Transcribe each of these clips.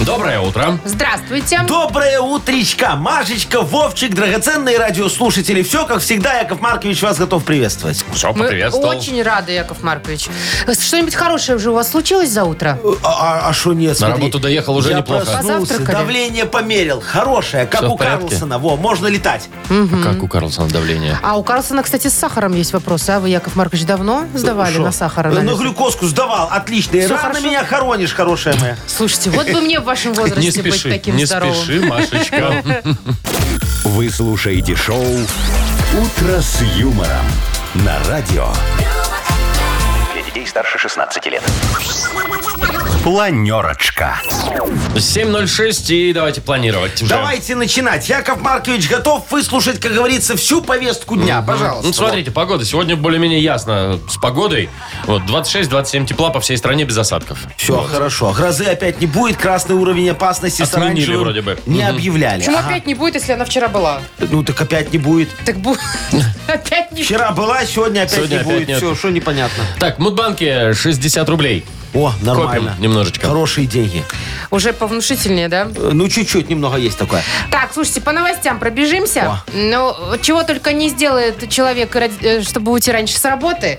Доброе утро. Здравствуйте. Доброе утречка, Машечка, Вовчик, драгоценные радиослушатели. Все, как всегда, Яков Маркович вас готов приветствовать. Все, Мы поприветствовал. очень рады, Яков Маркович. Что-нибудь хорошее уже у вас случилось за утро? А что нет, На смотри. работу доехал уже Я неплохо. проснулся, Позавтракали? давление померил, хорошее, как Всё в у порядке? Карлсона. Во, можно летать. Как у Карлсона давление? А у Карлсона, кстати, с сахаром есть вопросы. А вы, Яков Маркович, давно сдавали Шо? на сахар? На анализ? глюкозку сдавал, отлично. Всё Рано хорошо? меня хоронишь, хорошая моя. Слушайте, вот бы мне вашем возрасте Не быть спеши, таким не здоровым. спеши, Машечка. Вы слушаете шоу «Утро с юмором» на радио. Старше 16 лет. Планерочка. 7.06 и давайте планировать уже. Давайте начинать. Яков Маркович готов выслушать, как говорится, всю повестку дня. Пожалуйста. Ну, смотрите, погода. Сегодня более-менее ясно с погодой. Вот 26-27 тепла по всей стране без осадков. Все, хорошо. Грозы опять не будет. Красный уровень опасности с Отменили оранжевым вроде бы. не Мгм. объявляли. Почему Ага. опять не будет, если она вчера была? Ну так опять не будет. Так бу- опять не Вчера была, сегодня опять Сегодня не опять будет. нет. Все, что непонятно. Так, в Мудбанке 60 рублей. О, нормально. Копим немножечко. Хорошие деньги. Уже повнушительнее, да? Э, Ну, чуть-чуть, немного есть такое. Так, слушайте, по новостям пробежимся. Ну, чего только не сделает человек, ради- э, чтобы уйти раньше с работы.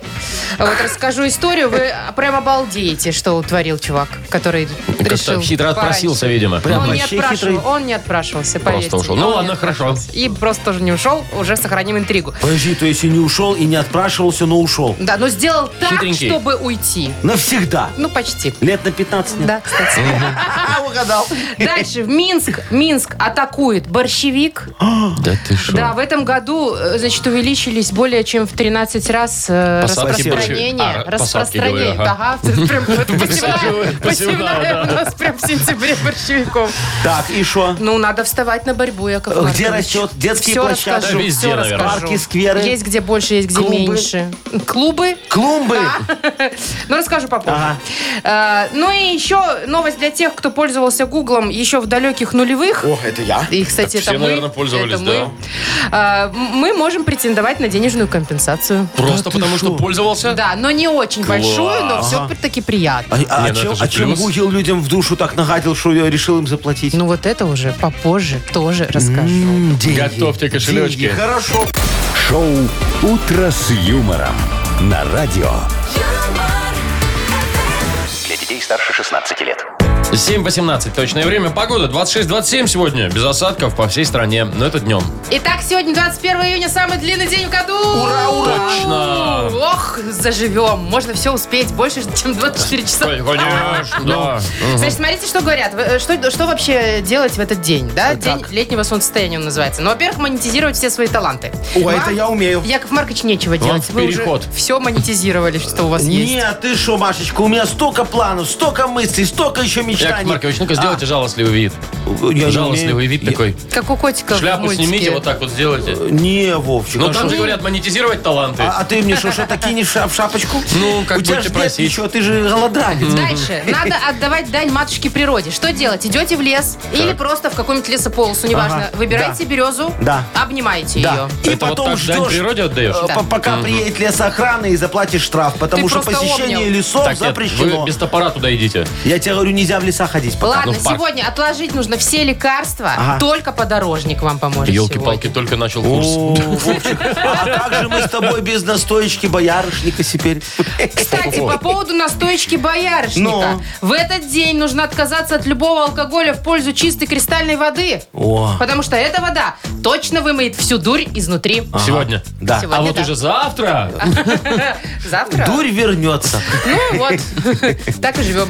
Вот расскажу историю. Вы прям обалдеете, что утворил чувак, который Как-то решил хитро отпросился, пораньше. видимо. Прям он, не вообще отпрашивал, хитрый. он не отпрашивался, поверьте. ушел. Он Ну не ладно, хорошо. отпрашивался. И просто тоже не ушел, уже сохраним интригу. Подожди, то есть и не ушел, и не отпрашивался, но ушел. Да, но сделал так, Хитренький. чтобы уйти. Навсегда. Ну, почти. Лет на 15 нет. Да, кстати. А, угадал. Дальше. В Минск. Минск атакует борщевик. Да ты что? Да, в этом году, э, значит, увеличились более чем в 13 раз э, распространение. А, распространение. Ага. Прям посевная- у нас прям в сентябре борщевиков. Так, и что? Ну, надо вставать на борьбу, Яков Где Маркович. растет? Детские Все площадки? расскажу, Да, везде, все наверное. расскажу. Парки, скверы? Есть где больше, есть где Клубы? меньше. Клубы? Клумбы. Ну, расскажу попозже. Ага. Э, ну и еще новость для тех, кто пользовался Гуглом еще в далеких нулевых. О, это я. И, кстати, Так все, это мы. наверное, пользовались, это мы. А, м- мы можем претендовать на денежную компенсацию. Просто потому, что пользовался? Да, но не очень большую, но все-таки приятно. А, а Не, ну чем, а чем. Гугл людям в душу так нагадил, что я решил им заплатить? Ну вот это уже попозже тоже расскажу. М, деньги. Готовьте кошелечки. Деньги, Хорошо. Шоу «Утро с юмором» на радио. Старше 16 лет. 7.18 точное время. Погода 26-27 сегодня. Без осадков по всей стране. Но это днем. Итак, сегодня 21 июня, самый длинный день в году. Ура, ура! Точно. Ох, заживем. Можно все успеть больше, чем 24 часа. Конечно, да. Значит, смотрите, что говорят. Э, Что, что вообще делать в этот день? Да? День летнего солнцестояния он называется. Ну, во-первых, монетизировать все свои таланты. О, Вам, это я умею. Яков Маркович, нечего делать. Вы переход. уже все монетизировали, что у вас есть. Нет, ты что, Машечка, у меня столько планов, столько мыслей, столько еще Яков мечтаний. Маркович, ну-ка сделайте жалостливый вид. А, я Жалостливый вид Я- такой. Как у котика Шляпу снимите, вот так вот сделайте. Не, Вовчик. Ну а там что? же говорят, монетизировать таланты. А, а ты мне что, что-то кинешь в ша- в шапочку? Ну, как У тебя будете просить. ничего, ты же голодранец. Дальше. Надо отдавать дань матушке природе. Что делать? Идете в лес или просто в какую-нибудь лесополосу, неважно. Да. березу, Да. обнимаете Да. ее. И потом так дань ждешь, природе отдаешь? э, пока приедет лесоохрана и заплатишь штраф, потому что посещение лесов запрещено. вы без топора туда идите. Я тебе говорю, нельзя в леса ходить. пока. Ладно, Ну, в парк. сегодня отложить нужно все лекарства, Ага. только подорожник вам поможет Елки-палки, сегодня. только начал О, курс. Вовчик, а как же мы с тобой без настоечки боярышника теперь? Кстати, по поводу настоечки боярышника. Ну? В этот день нужно отказаться от любого алкоголя в пользу чистой кристальной воды. О, Потому что эта вода точно вымоет всю дурь изнутри. Сегодня. да. Сегодня. А вот да. уже завтра Завтра. Дурь вернется. Ну вот, так и живем.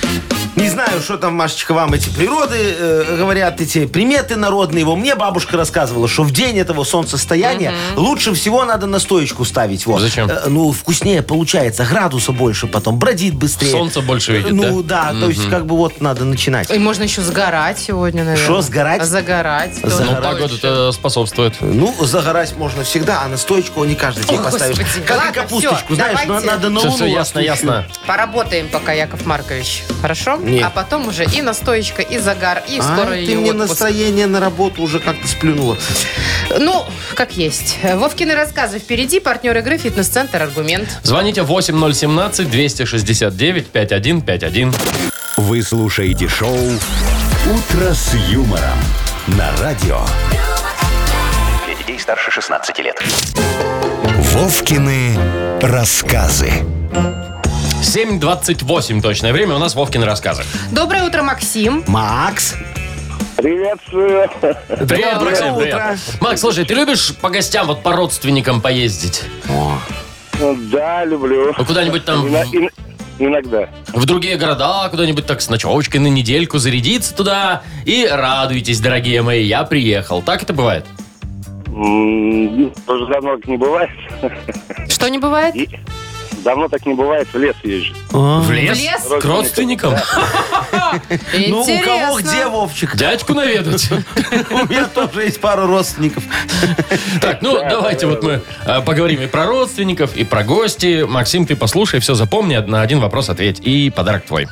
Не знаю, что там, Машечка, вам эти природы э, говорят, эти приметы народные. Во мне бабушка рассказывала, что в день этого солнцестояния лучше всего надо настоечку ставить. Вот. Зачем? Э, ну, вкуснее получается, градуса больше потом, бродит быстрее. Солнце больше видит, Ну, да, то есть как бы вот надо начинать. И можно еще сгорать сегодня, наверное. Шо, сгорать? Загорать. За- тоже Ну, Загорать. погода-то способствует. Ну, загорать можно всегда, а настоечку не каждый день О, поставишь. Господи, Как ладно, и капусточку, всё, знаешь, давайте. на- надо на Все, луну все, ясно, ясно. Поработаем пока, Яков Маркович. Хорошо? Не. А потом уже и настоечка, и загар, и А, скоро ты ее мне отпуск. настроение на работу уже как-то сплюнула. Ну, как есть. Вовкины рассказы впереди. Партнер игры «Фитнес-центр Аргумент». Звоните 8017-269-5151. Вы слушаете шоу «Утро с юмором» на радио. Для детей старше 16 лет. Вовкины рассказы. 7.28 точное время. У нас Вовкины рассказы. Доброе утро, Максим. Макс, Приветствую. Привет, Доброе Максим, привет. утро. Макс, слушай, ты любишь по гостям, вот по родственникам поездить? Да, люблю. Ну, куда-нибудь там ин- Иногда. в другие города, куда-нибудь так с ночевочкой на недельку зарядиться туда и радуйтесь, дорогие мои, я приехал. Так это бывает? Тоже давно так не бывает. Что не бывает? И давно так не бывает, в лес езжу. В лес? В лес? К родственникам? ну у кого где, Вовчик? Дядьку наведать? У меня тоже есть пару родственников. Так, ну давайте вот мы э, поговорим и про родственников, и про гости. Максим, ты послушай, все запомни, на один вопрос ответь. И подарок твой.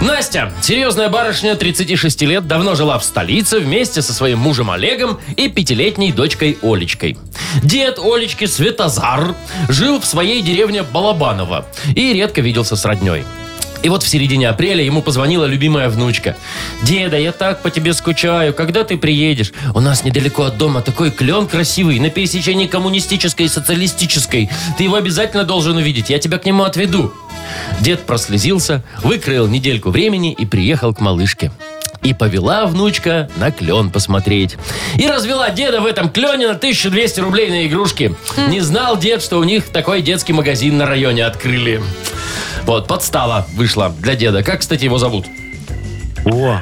Настя, серьезная барышня, 36 лет, давно жила в столице вместе со своим мужем Олегом и пятилетней дочкой Олечкой. Дед Олечки Светозар жил в своей деревне Балабаново и редко виделся с родней. И вот в середине апреля ему позвонила любимая внучка. «Деда, я так по тебе скучаю. Когда ты приедешь? У нас недалеко от дома такой клен красивый, на пересечении коммунистической и социалистической. Ты его обязательно должен увидеть. Я тебя к нему отведу». Дед прослезился, выкроил недельку времени и приехал к малышке. И повела внучка на клен посмотреть. И развела деда в этом клене на 1200 рублей на игрушки. Не знал дед, что у них такой детский магазин на районе открыли. Вот, подстава вышла для деда. Как, кстати, его зовут? О,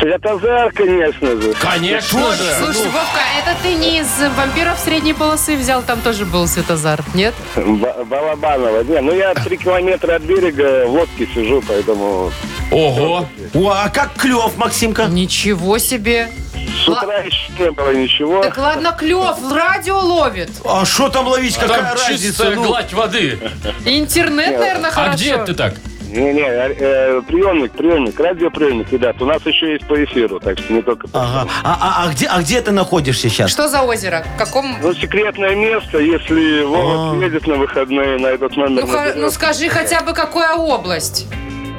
Светозар, конечно же. Конечно же. Слушай, Вовка, это ты не из вампиров средней полосы взял? Там тоже был Светозар, нет? Ба- Балабаново. Не, ну я три километра от берега в лодке сижу, поэтому Ого. О, а как клев, Максимка? Ничего себе. С утра еще не было ничего. Так ладно, клев, радио ловит. А что там ловить, какая Там разница? чистая Ну, гладь воды. Интернет, наверное, А хорошо. где ты так? Не-не, э, приемник, приемник, радиоприемник, ребят. У нас еще есть по эфиру, так что не только по Ага. А, а- а где, а где ты находишься сейчас? Что за озеро? В каком... Ну, секретное место, если Вова А. приедет на выходные на этот номер. Ну, ха- наберет. ну скажи хотя бы, какая область?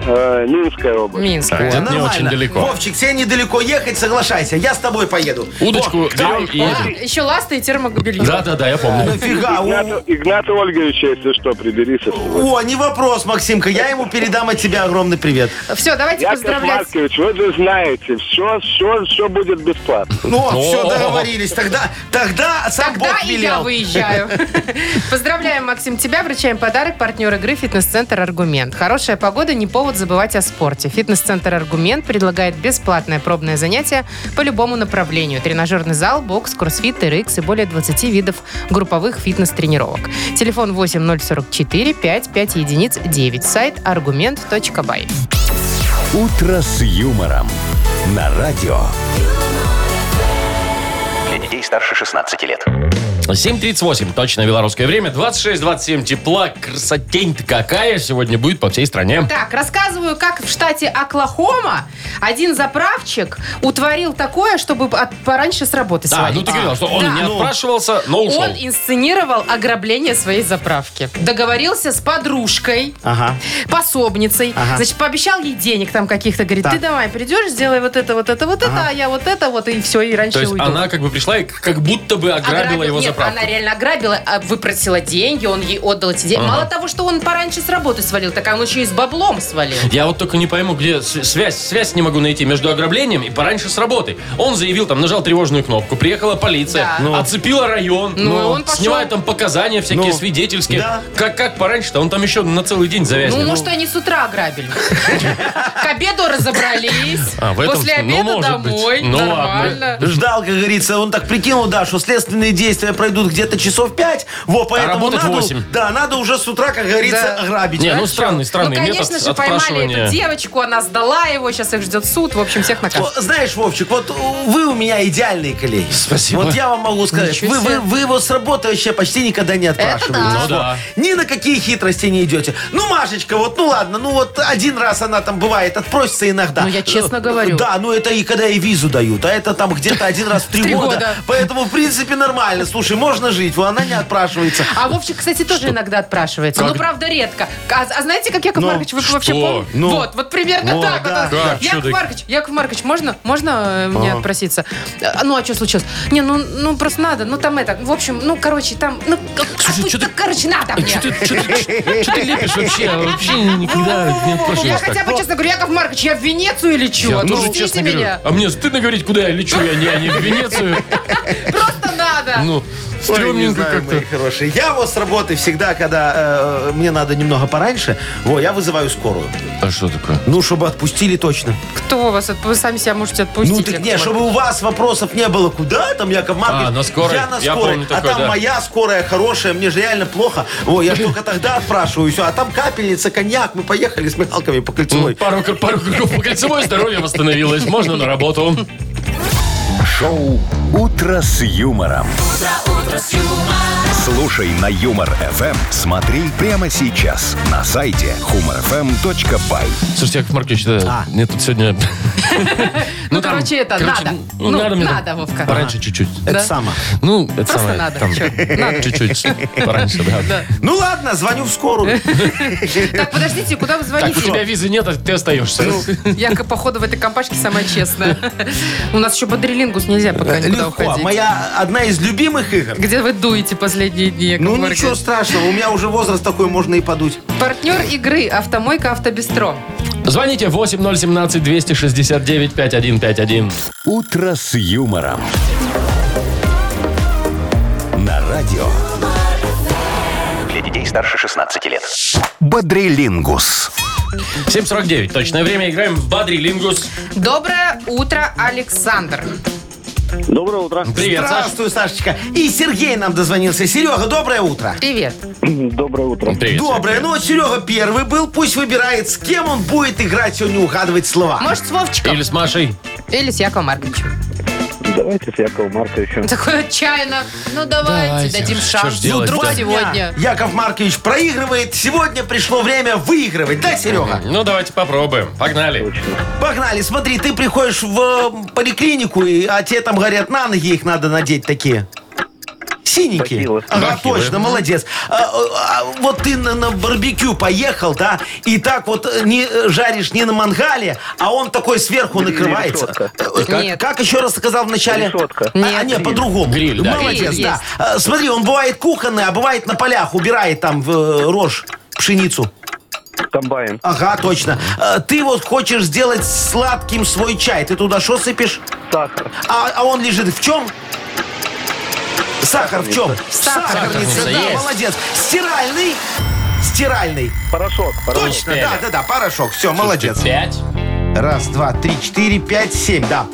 Э, Минская область. Минск. Так, не очень далеко. Вовчик, тебе недалеко ехать, соглашайся. Я с тобой поеду. Удочку О, берем и А, едем. еще ласты и термобелье. Да-да-да, я помню. Нафига? Игната, Игната Ольговича, если что, приберись. О, не вопрос, Максимка. Я ему передам от тебя огромный привет. Все, давайте Яков поздравлять. Маркович, вы же знаете, все, все, все будет бесплатно. Ну, все, договорились. Тогда, тогда сам Тогда Бог и я велел. выезжаю. Поздравляем, Максим, тебя. Вручаем подарок. Партнер игры «Фитнес-центр Аргумент». Хорошая погода, не повод забывать о спорте. «Фитнес-центр Аргумент» предлагает бесплатное пробное занятие по любому направлению. Тренажерный зал, бокс, кроссфит, TRX и более 20 видов групповых фитнес-тренировок. Телефон 8044 5 5 единиц 9. Сайт аргумент.бай. «Утро с юмором» на радио. Для детей старше 16 лет. 7.38, точно белорусское время. 26-27 тепла. Красотень-то какая сегодня будет по всей стране. Так, рассказываю, как в штате Оклахома один заправчик утворил такое, чтобы от- пораньше с работы Да, свалить. ну ты говорил, что он Да. не отпрашивался, но ушел. Он инсценировал ограбление своей заправки. Договорился с подружкой, Ага. пособницей. Ага. Значит, пообещал ей денег там каких-то. Говорит, Так. ты давай придешь, сделай вот это, вот это, вот это, а я вот это, вот и все, и раньше То есть уйду. она как бы пришла и как будто бы ограбила его Нет, заправку. Она реально ограбила, а выпросила деньги, он ей отдал эти деньги. Мало того, что он пораньше с работы свалил, так он еще и с баблом свалил. Я вот только не пойму, где связь. Связь не могу найти между ограблением и пораньше с работы. Он заявил, там, нажал тревожную кнопку, приехала полиция, Да. Ну. оцепила район, Ну, и он пошел. снимает там показания всякие Ну, свидетельские. да. Как, как пораньше-то? Он там еще на целый день Ну, завязнет. может, они с утра ограбили. К обеду разобрались. А, в этом После? Ну, обеда домой. Ну, Нормально. Ждал, как говорится, он так прикинул, да, что следственные действия пройдут где-то часов 5, во, поэтому работать надо, 8. да, надо уже с утра, как говорится, Да. ограбить. Не, ну странный, странный Ну, метод конечно же, поймали отпрашивания. эту девочку, она сдала его, сейчас их ждет суд. В общем, всех накажут. Знаешь, Вовчик, вот вы у меня идеальные коллеги. Спасибо. Вот я вам могу сказать, Ничего вы, вы, себе. вы его с работы вообще почти никогда не отпрашиваете. да. Ну да. Ни на какие хитрости не идете. Ну, Машечка, вот, ну ладно, ну вот один раз она там бывает, отпросится иногда. Ну, я честно говорю. Да, ну это и когда и визу дают, а это там где-то один раз в три три года. года. Поэтому, в принципе, нормально. Слушай, можно жить, вот она не отпрашивается. А Вовчик, кстати, тоже иногда отпрашивается. Ну, правда, редко. А, а знаете, как Яков Ну, Маркович, вы вообще что? помните? Ну. Вот, вот примерно Вот, так. да, вот. да. Яков Чудо. Маркович, Яков Маркович, можно, можно э, мне отпроситься? А, Ну, а что случилось? Не, ну, ну просто надо, ну там это, в общем, ну, короче, там, ну, Слушай, а, чё ну, ты- короче, надо мне. Что ты, чё ты- чё ты лепишь вообще? Вообще никогда не Я хотя так. бы честно говорю, Яков Маркович, я в Венецию или Я? Ну, тоже ждите честно говорю. меня. А мне стыдно говорить, куда я лечу, я не, а не в Венецию. Просто надо. Ну, стрёмненько как-то. мои хорошие. Я вот с работы всегда, когда э, мне надо немного пораньше, во, я вызываю скорую. А что такое? Ну, чтобы отпустили точно. Кто вас, отп- вы сами себя можете отпустить. Ну, так Яков не, Маркович. чтобы у вас вопросов не было. Куда там, Яков Маркович? А, на скорой. Я на Я скорой. помню а такое, там да. моя скорая хорошая, мне же реально плохо. О, я ж только тогда отпрашиваю. Все, а там капельница, коньяк. Мы поехали с Михалками по кольцевой. Пару, пару кругов по кольцевой здоровье восстановилось. Можно на работу. Шоу «Утро с юмором». Слушай на Юмор ФМ. Смотри прямо сейчас на сайте humorfm.by. Слушайте, Яков Маркович, да, А. мне тут сегодня... Ну, короче, это, надо. Ну, Ну, надо мне там надо, Вовка. Пораньше чуть-чуть. Это Да. само. Ну, это Просто самое, надо. там, Чё, надо. Чуть-чуть пораньше, да. Ну ладно, звоню в скорую. Так, подождите, куда вы Так, звоните? у тебя визы нет, а ты остаешься. Я, походу, в этой компашке самая честная. У нас еще бодрилингус нельзя пока никуда Легко. уходить. Моя одна из любимых игр. Где вы дуете дни, Яков Ну Маркович? ничего страшного, у меня уже возраст такой, можно и подуть. Партнер игры «Автомойка Автобестро». Звоните 8017-269-5151. «Утро с юмором». На радио Для детей старше 16 лет. «Бодрилингус». 7.49. Точное время. Играем в Бадрилингус. Доброе утро, Александр. Доброе утро. Привет. Здравствуй, Сашечка. И Сергей нам дозвонился. Серега, доброе утро. Привет. Доброе утро. Привет. Доброе. Ну вот Серега первый был, пусть выбирает, с кем он будет играть сегодня, угадывать слова. Может, с Вовчиком? Или с Машей. Или с Яковом Марковичем. Давайте с Яковом Марковичем. Такой отчаянно. Ну, давайте, Давайте. дадим шанс. ж делать-то? Вдруг Два сегодня. дня Яков Маркович проигрывает. Сегодня пришло время выигрывать. Да, Серега? Ну, давайте попробуем. Погнали. Точно. Погнали. Смотри, ты приходишь в э, поликлинику, и, а тебе там говорят, на ноги их надо надеть такие. Синенькие. Бахилы. Ага, точно, молодец. А, а, а, вот ты на, на барбекю поехал, да, и так вот э, не э, жаришь не на мангале, а он такой сверху Гриль, накрывается. решетка. Э, Как, Нет. как еще раз сказал в начале? Решетка. А, Нет. а, нет, по-другому. Гриль, да. Молодец, Гриль да. А, Смотри, он бывает кухонный, а бывает на полях, убирает там в э, рожь пшеницу. Комбайн. Ага, точно. А, Ты вот хочешь сделать сладким свой чай. Ты туда что сыпешь? Сахар. А, а он лежит в чем? Сахар в чем? Сахарница. да, есть. молодец. Стиральный. Стиральный. Порошок. порошок. Точно, да, да, да, порошок. Все, молодец. Пять. Раз, два, три, четыре, пять, семь, да.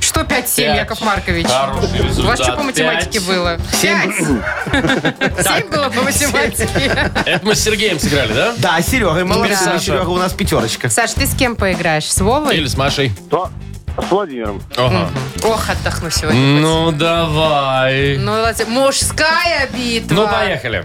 Что 5-7, Пять. Яков Маркович? Хороший У вас результат. что по математике Пять. было? Пять. Семь было по математике. Это мы с Сергеем сыграли, да? Да, Серега, молодец. Да. Серега, у нас пятерочка. Саш, ты с кем поиграешь? С Вовой? Или с Машей? То- С Владимиром. Ага. Ох, отдохну сегодня. Ну, давай. Ну, ладно, мужская битва. Ну, поехали.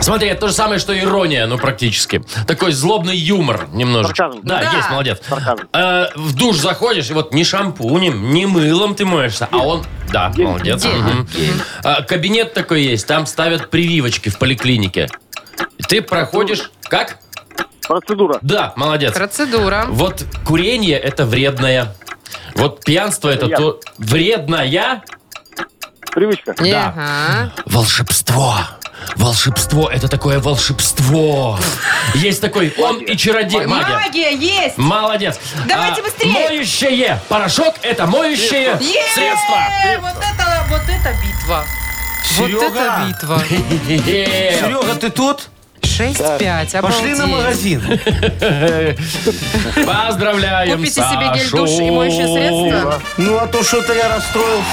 Смотри, это то же самое, что ирония, ну, практически. Такой злобный юмор немножечко. Сарказм. Да, Да. есть, молодец. Сарказм. Э, в душ заходишь, и вот не шампунем, не мылом ты моешься, а он... Да, молодец. Мгм. А, кабинет такой есть, там ставят прививочки в поликлинике. Ты проходишь... Как? Процедура. Да, молодец. Процедура. Вот курение это вредное. Вот пьянство это то... Вредная? Привычка. Да. Ага. Волшебство. Волшебство. Это такое волшебство. Есть такой он и чародей. Магия. Магия есть! Молодец. Давайте А, быстрее. Моющее. Порошок – это моющее средство. Вот это, вот это битва. Вот Серега. это битва. Серега, ты тут? 6-5, Пошли на магазин. Поздравляем Купите себе гель-душ и моющее средство. Ну, а то что-то я расстроился.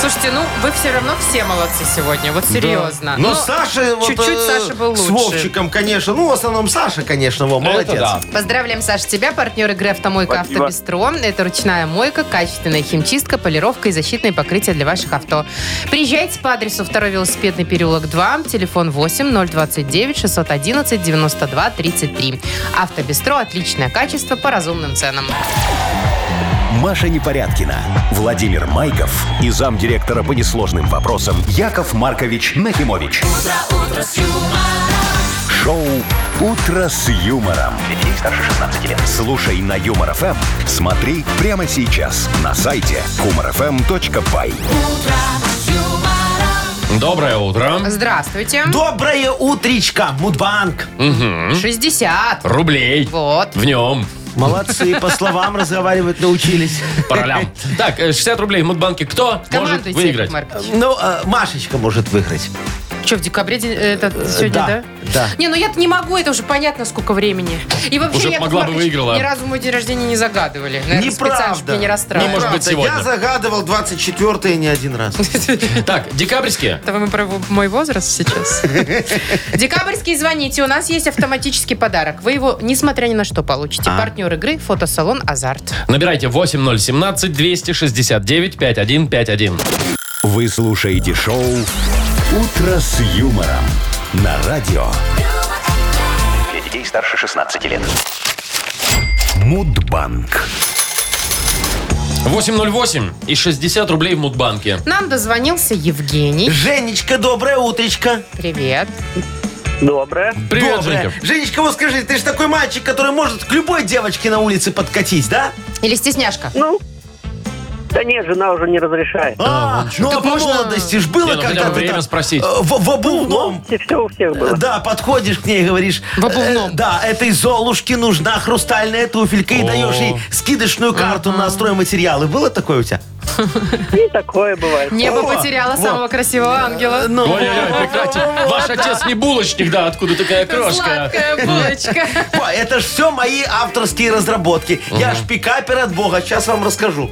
Слушайте, ну вы все равно все молодцы сегодня, вот серьезно. Но Ну, Саша, вот, чуть-чуть э, Саша был С лучше. Вовчиком, конечно. Ну, в основном Саша, конечно, во, молодец. Да. Поздравляем, Саша, тебя, партнер игры «Автомойка Спасибо. Автобестро». Это ручная мойка, качественная химчистка, полировка и защитные покрытия для ваших авто. Приезжайте по адресу 2 велосипедный переулок 2, телефон 8 029 611 92 33. «Автобестро» – отличное качество по разумным ценам. Маша Непорядкина, Владимир Майков и замдиректора по несложным вопросам Яков Маркович Нахимович. Шоу Утро с юмором. Для детей старше 16 лет. Слушай на Юмор ФМ. Смотри прямо сейчас на сайте humorfm.by. Доброе утро. Здравствуйте. Доброе утречко, Мудбанк. 60. Рублей. Вот. В нем. Молодцы, по словам разговаривать научились. По ролям. Так, э, 60 рублей в Мудбанке. Кто может Командуйте, выиграть? Яков Маркович. Ну, э, Машечка может выиграть. Что, в декабре день- э, это сегодня, да, да? Не, ну я-то не могу, это уже понятно, сколько времени. И вообще, Уже Яков могла бы выиграла. ни разу мой день рождения не загадывали. Наверное, специально, Неправда. чтобы меня не расстраивать. Ну, может быть, Правда, сегодня. Я загадывал 24 не один раз. Так, декабрьские. Это вы про мой возраст сейчас? Декабрьский звоните. У нас есть автоматический подарок. Вы его, несмотря ни на что, получите. Партнер игры фотосалон «Азарт». Набирайте 8017-269-5151. Вы слушаете шоу Утро с юмором на радио Для детей старше 16 лет. Мудбанк. 808 и 60 рублей в Мудбанке. Нам дозвонился Евгений. Женечка, доброе утречко. Привет. Доброе. Привет, Доброе. Женька. Женечка, вот скажи, ты же такой мальчик, который может к любой девочке на улице подкатить, да? Или стесняшка? Ну, да нет, жена уже не разрешает. А, ну а по можно- молодости ж было Не, ну, хотя когда бы время спросить. В, в обувном. Все у всех было. Да, подходишь к ней и говоришь, В обувном. «Э, да, этой Золушке нужна хрустальная туфелька, и О. даешь ей скидочную карту на стройматериалы. Было такое у тебя? И такое бывает. Небо О, потеряло вот. самого красивого ангела. Ну, Ой-ой-ой, прекратите. Ваш отец не булочник, да, откуда такая крошка. Сладкая булочка. О, это ж все мои авторские разработки. Я ж пикапер от бога, сейчас вам расскажу.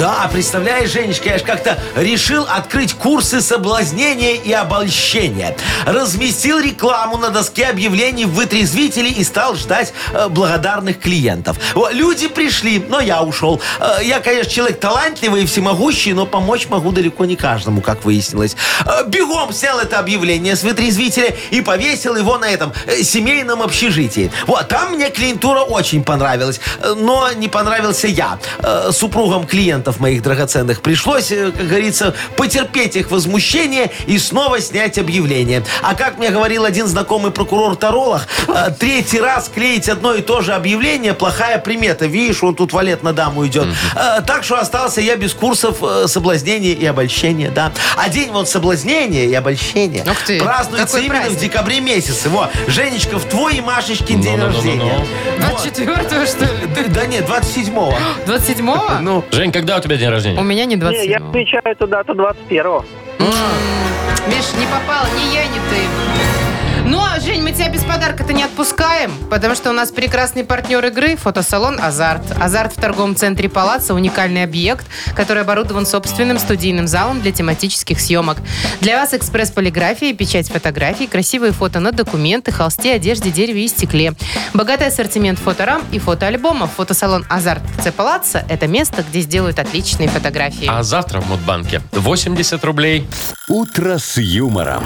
Да, представляешь, Женечка, я же как-то решил открыть курсы соблазнения и обольщения. Разместил рекламу на доске объявлений в вытрезвителе и стал ждать э, благодарных клиентов. О, люди пришли, но я ушел. Э, я, конечно, человек талантливый и всемогущий, но помочь могу далеко не каждому, как выяснилось. Э, бегом снял это объявление с вытрезвителя и повесил его на этом э, семейном общежитии. Вот, там мне клиентура очень понравилась, э, но не понравился я. Э, супругам клиентов моих драгоценных пришлось, э, как говорится, потерпеть их возмущение и снова снять объявление. А как мне говорил один знакомый прокурор-таролог, э, третий раз клеить одно и то же объявление плохая примета. Видишь, он тут валет на даму идет. Э, так что остался я без курсов соблазнения и обольщения, да. А день вот соблазнения и обольщения ты, празднуется именно праздник. в декабре месяце. Во, Женечка, в твой и Машечкин день рождения. Вот. 24 что ли? Да, да нет, 27-го. 27-го? Ну, Жень, когда у тебя день У рождения? меня не Не, я 27-го. отмечаю эту дату 21-го. Видишь, не попал ни я, ни ты. Ну, а, Жень, мы тебя без подарка-то не отпускаем, потому что у нас прекрасный партнер игры – фотосалон «Азарт». «Азарт» в торговом центре «Палаца» – уникальный объект, который оборудован собственным студийным залом для тематических съемок. Для вас экспресс-полиграфия, печать фотографий, красивые фото на документы, холсте, одежде, дереве и стекле. Богатый ассортимент фоторам и фотоальбомов. Фотосалон «Азарт» в «Ц Палаца» – это место, где сделают отличные фотографии. А завтра в Мудбанке 80 рублей. Утро с юмором.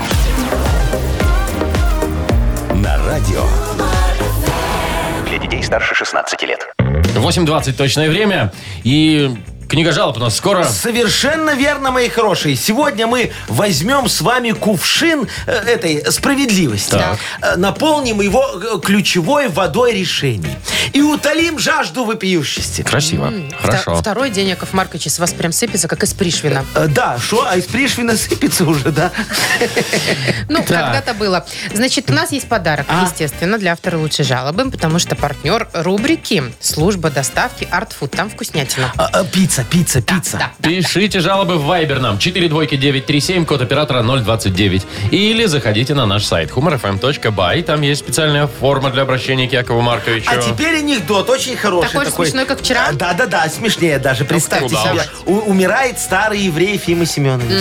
На радио Для детей старше 16 лет. 8.20 точное время. И Книга жалоб у нас скоро. Совершенно верно, мои хорошие. Сегодня мы возьмем с вами кувшин э, этой справедливости. Так. Э, Наполним его э, ключевой водой решений. И утолим жажду вопиющести. Красиво. Вто- Хорошо. Второй день, Яков Маркович, с вас прям сыпется, как из Пришвина. Э, Да, что, а из Пришвина сыпется уже, да? Ну, когда-то было. Значит, у нас есть подарок, А. естественно, для автора лучшей жалобы, потому что партнер рубрики «Служба доставки Art Food». Там вкуснятина. А, а, Пицца, пицца, пицца. Да. Пишите жалобы в Viber нам. 4 двойки 937, код оператора 029. Или заходите на наш сайт humorfm.by. Там есть специальная форма для обращения к Якову Марковичу. А теперь анекдот очень хороший. Такой же смешной, как вчера? А, Да-да-да, смешнее даже. Представьте куда себе. У- умирает старый еврей Фима Семенович.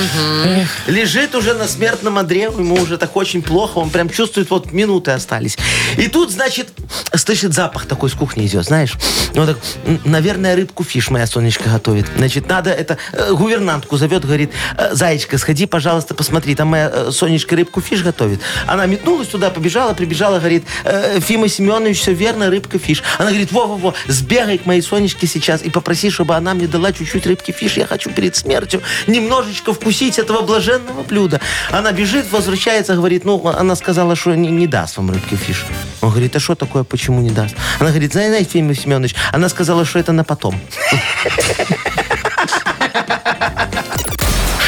Лежит уже на смертном одре, ему уже так очень плохо, он прям чувствует, вот минуты остались. И тут, значит, слышит запах такой с кухни идет, знаешь. Он так, «М, наверное, рыбку фиш моя Сонечка готовит. Значит, надо это, э, гувернантку зовет, говорит, «Э, сходи, пожалуйста, посмотри, там моя э, Сонечка рыбку фиш готовит. Она метнулась туда, побежала, прибежала, говорит, «Э, Фима Семенович, все верно, рыбка фиш. Она говорит, во-во-во, сбегай к моей Сонечке сейчас и попроси, чтобы она мне дала чуть-чуть рыбки фиш. Я хочу перед смертью немножечко вкусить этого блаженного блюда. Она бежит, возвращается, говорит, ну, она сказала, что не, не даст вам рыбки фиш. Он говорит, а что такое, почему не даст? Она говорит, знаете, Фима Семенович, она сказала, что это на потом.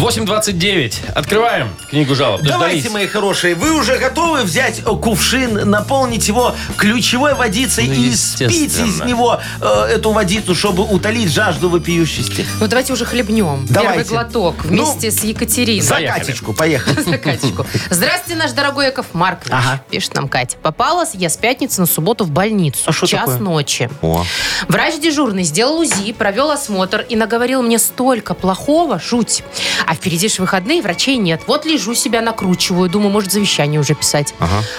8.29. Открываем книгу жалоб. Давайте, Дождались. мои хорошие, вы уже готовы взять э, кувшин, наполнить его ключевой водицей Ну, и спить из него э, эту водицу, чтобы утолить жажду вопиющести? Ну, давайте уже хлебнем. Давайте. Первый глоток вместе с Екатериной. За Поехали. Катечку, поехали. За Катечку. Здравствуйте, наш дорогой Яков Маркович. Ага. Пишет нам Катя. Попалась я с пятницы на субботу в больницу. А что Час такое? ночи. О. Врач дежурный сделал УЗИ, провел осмотр и наговорил мне столько плохого, жуть. А впереди же выходные, врачей нет. Вот лежу себя, накручиваю, думаю, может, завещание уже писать.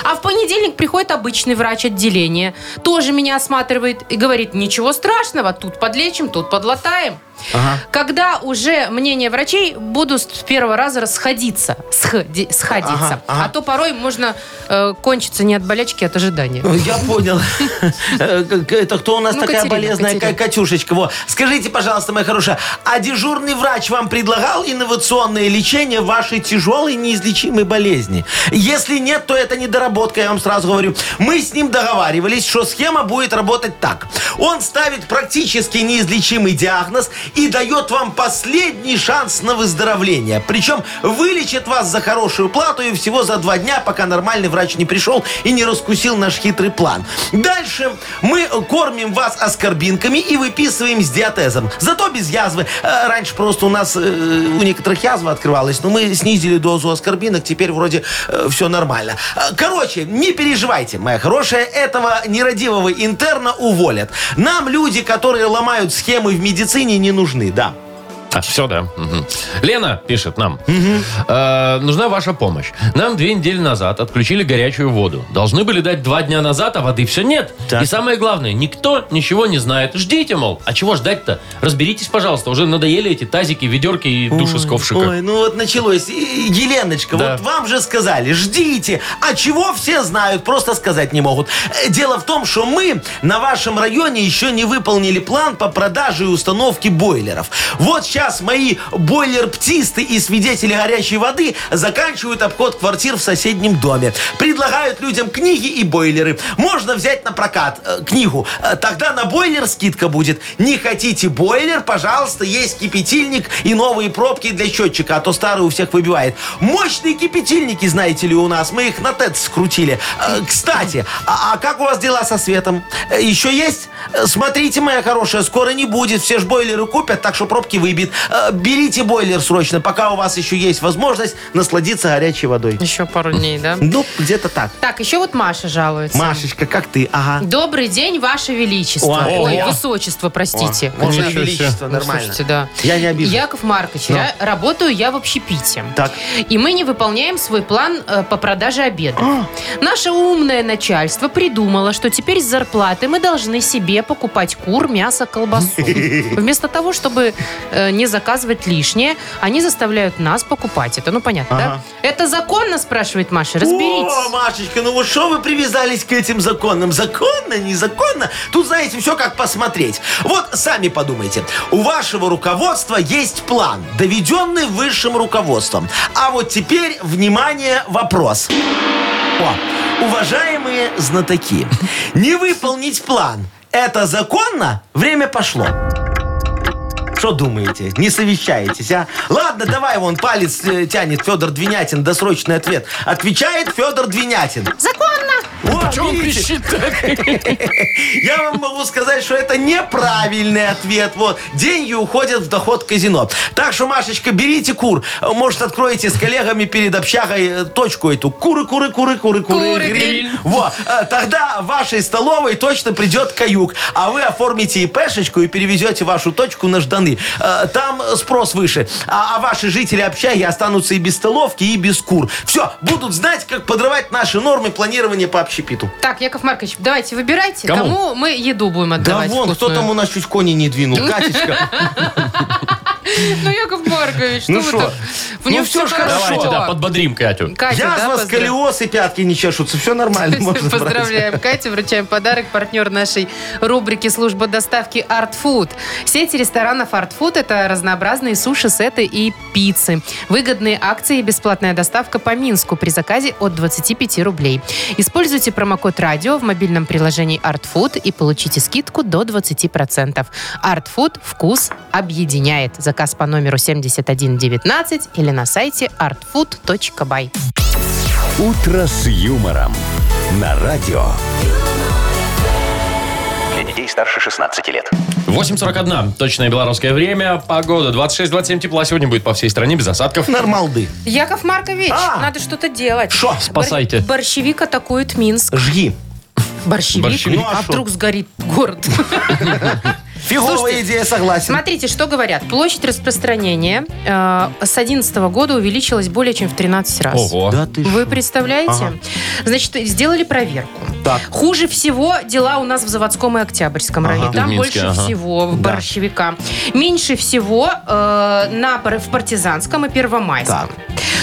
А в понедельник приходит обычный врач отделения, тоже меня осматривает и говорит, ничего страшного, тут подлечим, тут подлатаем. Когда уже мнение врачей буду с первого раза расходиться, сходи- сходиться. Ага, ага. А то порой можно э, кончиться не от болячки, а от ожидания. Ну, Я понял. Э, Это кто у нас Ну, такая болезная Катюшечка? Скажите, пожалуйста, моя хорошая, а дежурный врач вам предлагал инновационное лечение вашей тяжелой неизлечимой болезни? Если нет, то это недоработка, я вам сразу говорю. Мы с ним договаривались, что схема будет работать так. Он ставит практически неизлечимый диагноз и дает вам последний шанс на выздоровление. Причем вылечит вас за хорошую плату и всего за два дня, пока нормальный врач не пришел и не раскусил наш хитрый план. Дальше мы кормим вас аскорбинками и выписываем с диатезом. Зато без язвы. Э, Раньше просто у нас э, у некоторых язва открывалась, но мы снизили дозу аскорбинок, теперь вроде все нормально. Э, Короче, не переживайте, моя хорошая, этого нерадивого интерна уволят. Нам люди, которые ломают схемы в медицине, не нужны, да. А, все, да. Мгм. Лена пишет нам. Э, нужна ваша помощь. Нам две недели назад отключили горячую воду. Должны были дать два дня назад, а воды все нет. Так. И самое главное, никто ничего не знает. Ждите, мол. А чего ждать-то? Разберитесь, пожалуйста. Уже надоели эти тазики, ведерки и души с ковшика. Ой, ну вот началось. И- Еленочка, Да. вот вам же сказали, ждите. А чего все знают, просто сказать не могут. Э, Дело в том, что мы на вашем районе еще не выполнили план по продаже и установке бойлеров. Вот сейчас мои бойлер-птисты и свидетели горячей воды заканчивают обход квартир в соседнем доме. Предлагают людям книги и бойлеры. Можно взять на прокат э, книгу. Э, Тогда на бойлер скидка будет. Не хотите бойлер, пожалуйста, есть кипятильник и новые пробки для счетчика, а то старый у всех выбивает. Мощные кипятильники, знаете ли, у нас. Мы их на ТЭЦ скрутили. Э, Кстати, а, а как у вас дела со светом? Э, Еще есть? Э, Смотрите, моя хорошая, скоро не будет. Все ж бойлеры купят, так что пробки выбит. Э, Берите бойлер срочно, пока у вас еще есть возможность насладиться горячей водой. Еще пару дней, да? Ну, где-то так. Так, еще вот Маша жалуется. Машечка, как ты? Ага. Добрый день, Ваше Величество. Ой, Ой. Высочество, простите. О, себе. величество, Ну, нормально. Слушайте, да. Я не обижен. Яков Маркович, ра- работаю я в общепите. Так. И мы не выполняем свой план э, по продаже обеда. А. Наше умное начальство придумало, что теперь с зарплаты мы должны себе себе покупать кур, мясо, колбасу. Вместо того, чтобы э, не заказывать лишнее, они заставляют нас покупать это. Ну, понятно, Ага. да? Это законно, спрашивает Маша. Разберитесь. О, Машечка, ну вот что вы привязались к этим законам? Законно, незаконно? Тут, знаете, все как посмотреть. Вот сами подумайте. У вашего руководства есть план, доведенный высшим руководством. А вот теперь, внимание, вопрос. О, уважаемые знатоки, не выполнить план – это законно? Время пошло. Что думаете? Не совещаетесь, а? Ладно, давай, вон палец э, тянет Федор Двинятин, досрочный ответ. Отвечает Федор Двинятин. Законно! Вот, Че он видите? кричит так? Я вам могу сказать, что это неправильный ответ. Вот, деньги уходят в доход казино. Так что, Машечка, берите кур. Может, откроете с коллегами перед общагой э, точку эту. Куры, куры, куры, куры, куры, Куры, гриль. гриль. Вот, э, тогда в вашей столовой точно придет каюк. А вы оформите ИПшечку и перевезете вашу точку на Жданы. Э, Там спрос выше. А, а ваши жители общаги останутся и без столовки, и без кур. Все, будут знать, как подрывать наши нормы планирования по общепиту. Так, Яков Маркович, давайте выбирайте, Кому? кому, мы еду будем Да отдавать вон, кто вкусную. там у нас чуть кони не двинул. Катечка. Ну, Яков Маркович, Ну что вы шо? так? В нем Ну все ж хорошо. Давайте, да, подбодрим Катю. Катя, да, Язва, поздрав- сколиоз и пятки не чешутся. Все нормально, можно брать. Поздравляем Катю, вручаем подарок. Партнер нашей рубрики «Служба доставки Art Food». Сеть ресторанов Art Food – это разнообразные суши, сеты и пиццы. Выгодные акции и бесплатная доставка по Минску при заказе от 25 рублей. Используйте промокод «Радио» в мобильном приложении Art Food и получите скидку до 20%. Art Food – вкус объединяет. Заказ по номеру 7119 или на сайте artfood.by. «Утро с юмором» на радио. Для детей старше 16 лет. 8.41. Точное белорусское время. Погода 26-27 тепла. Сегодня будет по всей стране без осадков. Нормалды. Яков Маркович, А! надо что-то делать. Шо? Спасайте. Бор- борщевик атакует Минск. Жги. Борщевик? Борщевик? Ну, а а шо? вдруг сгорит город? Фиговая Слушайте, идея, согласен. Смотрите, что говорят. Площадь распространения э, с 2011 года увеличилась более чем в 13 раз. Ого. Да ты Вы шо? представляете? Ага. Значит, сделали проверку. Так. Хуже всего дела у нас в Заводском и Октябрьском Ага. районе. Там Минске, больше ага. всего в Да. борщевика. Меньше всего э, на, в Партизанском и Первомайском.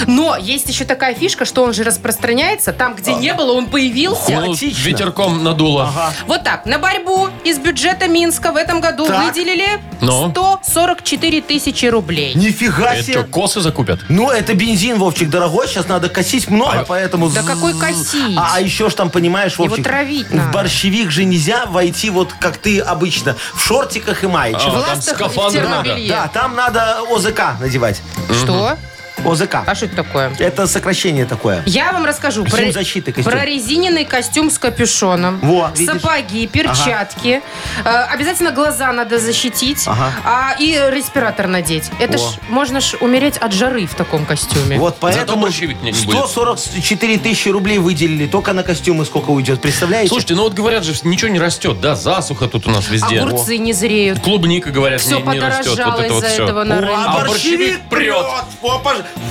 Но есть еще такая фишка, что он же распространяется. Там, где не было, он появился. Ну, ветерком надуло. Ага. Вот так, на борьбу из бюджета Минска в этом году Так. выделили Ну? 144 тысячи рублей. Нифига Это себе. что, косы закупят? Ну, это бензин, Вовчик, дорогой. Сейчас надо косить много, поэтому... Да какой косить? А, а еще ж там, понимаешь, Его Вовчик... травить В надо. борщевик же нельзя войти вот как ты обычно. В шортиках и маечках. А, В там ластах и в скафандр надо. Да, там надо ОЗК надевать. Что? ОЗК. А что это такое? Это сокращение такое. Я вам расскажу про, Химзащиты костюм. про резиненный костюм с капюшоном, Во, видишь? сапоги, перчатки. Э, обязательно глаза надо защитить, Ага. а, и респиратор надеть. Это Во. ж можно ж умереть от жары в таком костюме. Вот поэтому борщевик не- не будет. 144 тысячи рублей выделили. Только на костюмы сколько уйдет, представляете? Слушайте, ну вот говорят же, ничего не растет, да, засуха тут у нас везде. Огурцы не зреют. Клубника, говорят, Все не, не растет. Вот это вот из-за все. этого на О, рынке. а А борщевик борщевик прет.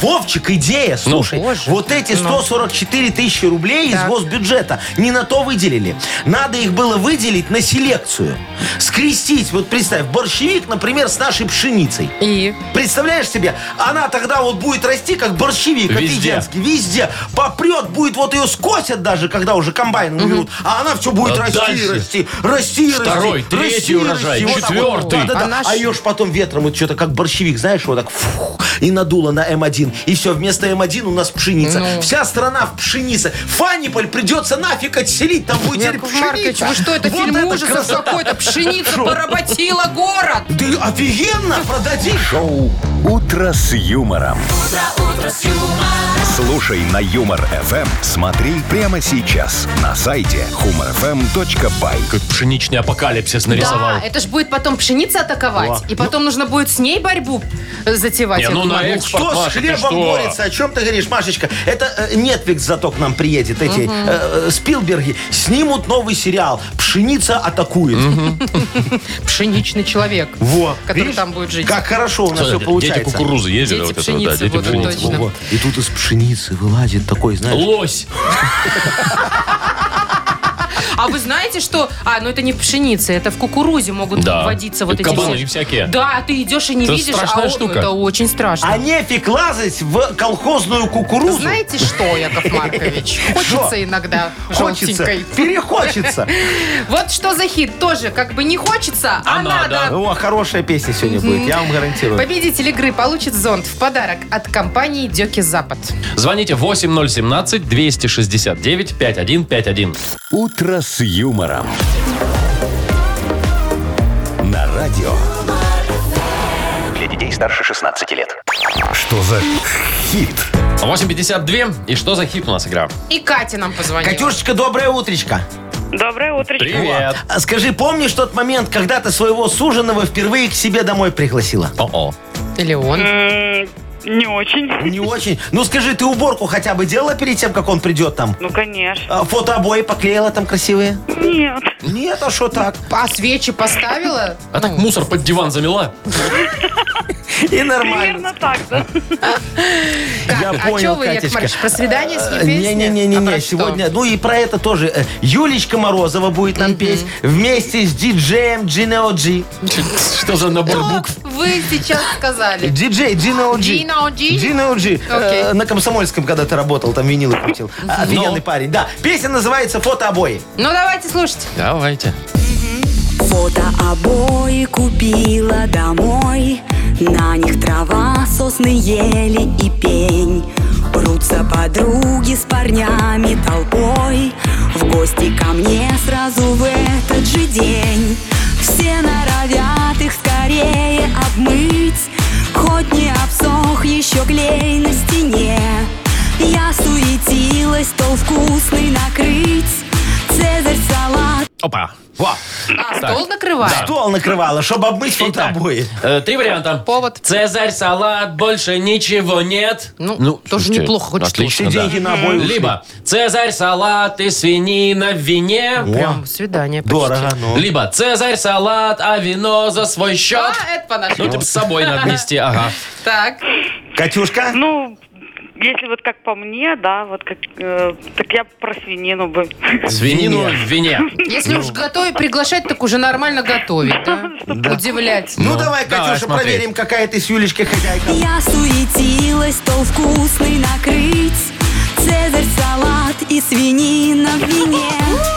Вовчик, идея, слушай. Боже. вот эти Ну. 144 тысячи рублей Так. из госбюджета не на то выделили. Надо их было выделить на селекцию. Скрестить, вот представь, борщевик, например, с нашей пшеницей. И Представляешь себе, она тогда вот будет расти, как борщевик Везде. офигенский, везде. Попрет, будет, вот ее скосят даже, когда уже комбайн уберут, а она все будет А расти, дальше? расти, расти, Второй, расти. третий расти, урожай, расти. Вот так вот. четвертый. Да-да-да. А наш- А ее ж потом ветром вот что-то как борщевик, знаешь, вот так фух, и надуло на М1. И все, вместо М1 у нас пшеница. Ну. Вся страна в пшенице. Фаниполь придется нафиг отселить, там будет теперь Яков пшеница. Маркович, вы что, это Вот фильм ужасов красота. какой-то? Пшеница Шо? поработила город. Да офигенно, продадим. Шоу «Утро с юмором». Слушай на Юмор ФМ. Смотри прямо сейчас на сайте humorfm.by. Как пшеничный апокалипсис нарисовал. Да, это же будет потом пшеница атаковать. И потом нужно будет с ней борьбу э, затевать. Не, ну на экспорт, Кто с Маша, хлебом что? борется? О чем ты говоришь, Машечка? Это э, Netflix зато к нам приедет. Эти э, э, Спилберги снимут новый сериал «Пшеница атакует». Пшеничный человек. Во. Который там будет жить. Как хорошо у нас все получается. Дети кукурузы ездили, Дети вот это вот, да, пшеницы, Во. И тут из пшеницы вылазит такой, знаешь... Лось. А вы знаете, что... А, ну это не в пшенице, это в кукурузе могут Да. водиться вот эти кабаны все- всякие. Да, ты идешь и не Это видишь, страшная а о- штука. это очень страшно. А нефиг лазать в колхозную кукурузу. Знаете что, Яков Маркович? Хочется Что? иногда Хочется, желтенькой. перехочется. Вот что за хит? Тоже как бы не хочется, а, А надо. надо. О, хорошая песня сегодня будет, я вам гарантирую. Победитель игры получит зонт в подарок от компании Дёки Запад. Звоните 8017-269-5151. «Утро с юмором». На радио. Для детей старше 16 лет. Что за хит? 8.52. И что за хит у нас игра? И Катя нам позвонила. Катюшечка, доброе утречко. Доброе утро. Привет. А Скажи, помнишь тот момент, когда ты своего суженого впервые к себе домой пригласила? О-о. Или он. М, Не очень. Не очень. Ну скажи, ты уборку хотя бы делала перед тем, как он придет там? Ну, конечно. А, Фотообои поклеила там красивые? Нет. Нет, а что так? А свечи поставила? А так мусор под диван замела? И нормально. Примерно так, да. Я а понял, что вы, Яков Катечка. Маркович, про свидание с ней Э, песня? Не-не-не, А сегодня. Ну и про это тоже. Э, Юлечка Морозова будет нам петь вместе с диджеем Gino G. Что за набор букв? вы сейчас сказали? Диджей Gino G. Gino G? Gino G. Окей. Э, На Комсомольском, когда ты работал, там винилы крутил. Офигенный парень. Да, песня называется «Фотообои». Ну, давайте слушать. Давайте. Фотообои купила домой На них трава, сосны, ели и пень Прутся подруги с парнями толпой В гости ко мне сразу в этот же день Все норовят их скорее обмыть Хоть не обсох еще клей на стене. Я суетилась, стол вкусный накрыть Опа. Во, А, стол накрываем? стол накрывала, чтобы обмыть Итак, фотообои. э, три варианта. Повод. Цезарь, салат, больше ничего нет. Ну, тоже слушайте, неплохо, хоть Отлично, да. деньги на обои ушли. Либо Цезарь, салат и свинина в вине. Прям свидание почти. Дорого, ну. Либо Цезарь, салат, а вино за свой счет. А, это по Ну, нашему. типа с собой надо нести, ага. Так. Катюшка? Ну, если вот как по мне, да, вот как, э, так я про свинину бы. Свинину в вине. Если уж готовить, приглашать, так уже нормально готовить, да? Удивлять. Ну, Ну, давай, давай Катюша, смотреть. проверим, какая ты с Юлечкой хозяйка. Я суетилась, стол вкусный накрыть Цезарь, салат и свинина в вине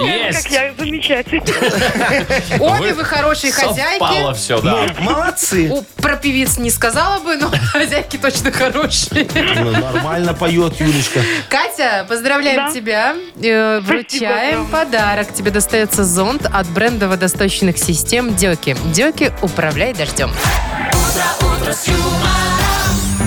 Же, Есть. как я, замечательно. Обе вы хорошие хозяйки. Все, да. Молодцы. У, про певиц не сказала бы, но хозяйки точно хорошие. Ну, Нормально поет Юлечка. Катя, поздравляем Да. тебя. Э, Вручаем огромное. подарок. Тебе достается зонт от бренда водосточных систем Дёки. Дёки управляй дождем.